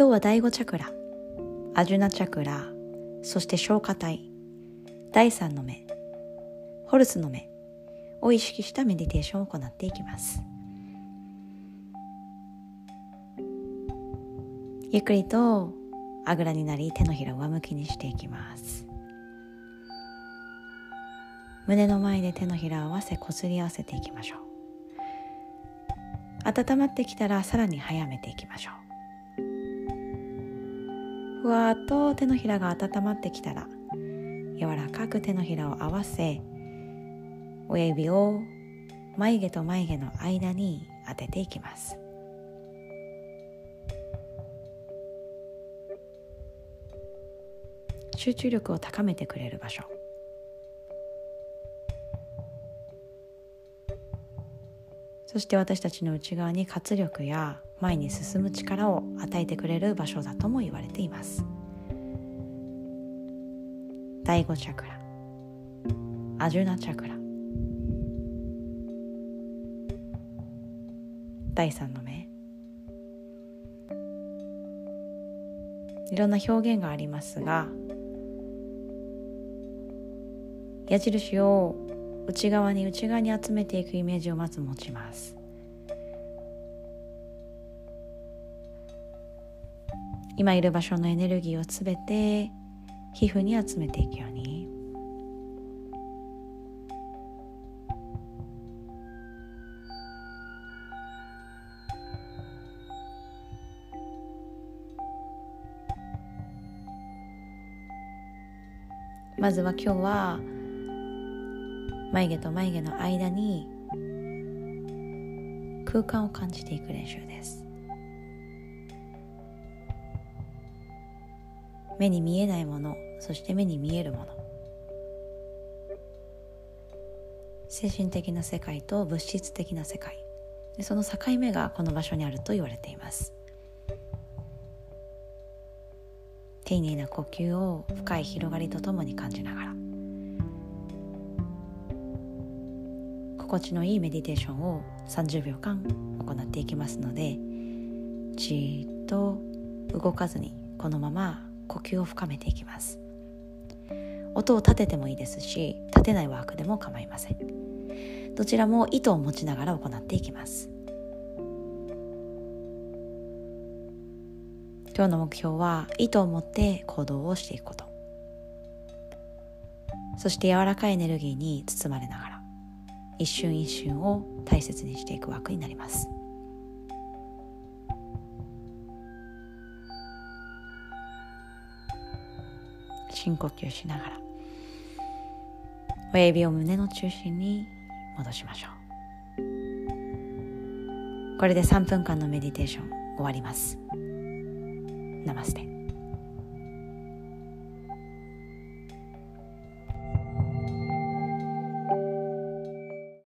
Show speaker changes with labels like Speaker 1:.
Speaker 1: 今日は第5チャクラ。アジュナチャクラ。そして消化体。第3の目。ホルスの目。を意識したメディテーションを行っていきます。ゆっくりとあぐらになり手のひらを上向きにしていきます。胸の前で手のひらを合わせこすり合わせていきましょう。温まってきたらさらに早めていきましょう。ふわっと手のひらが温まってきたら柔らかく手のひらを合わせ親指を眉毛と眉毛の間に当てていきます。集中力を高めてくれる場所。そして私たちの内側に活力や前に進む力を与えてくれる場所だとも言われています。第5チャクラ。アジュナチャクラ。第3の目。いろんな表現がありますが矢印を内側に内側に集めていくイメージをまず持ちます。今いる場所のエネルギーをすべて皮膚に集めていくように。まずは今日は眉毛と眉毛の間に空間を感じていく練習です。目に見えないものそして目に見えるもの。精神的な世界と物質的な世界。その境目がこの場所にあると言われています。丁寧な呼吸を深い広がりとともに感じながら。心地のいいメディテーションを30秒間行っていきますのでじっと動かずにこのまま呼吸を深めていきます。音を立ててもいいですし立てないワークでも構いません。どちらも糸を持ちながら行っていきます。今日の目標は糸を持って行動をしていくこと。そして柔らかいエネルギーに包まれながら一瞬一瞬を大切にしていく枠になります。深呼吸しながら。親指を胸の中心に戻しましょう。これで3分間のメディテーション終わります。ナマステ。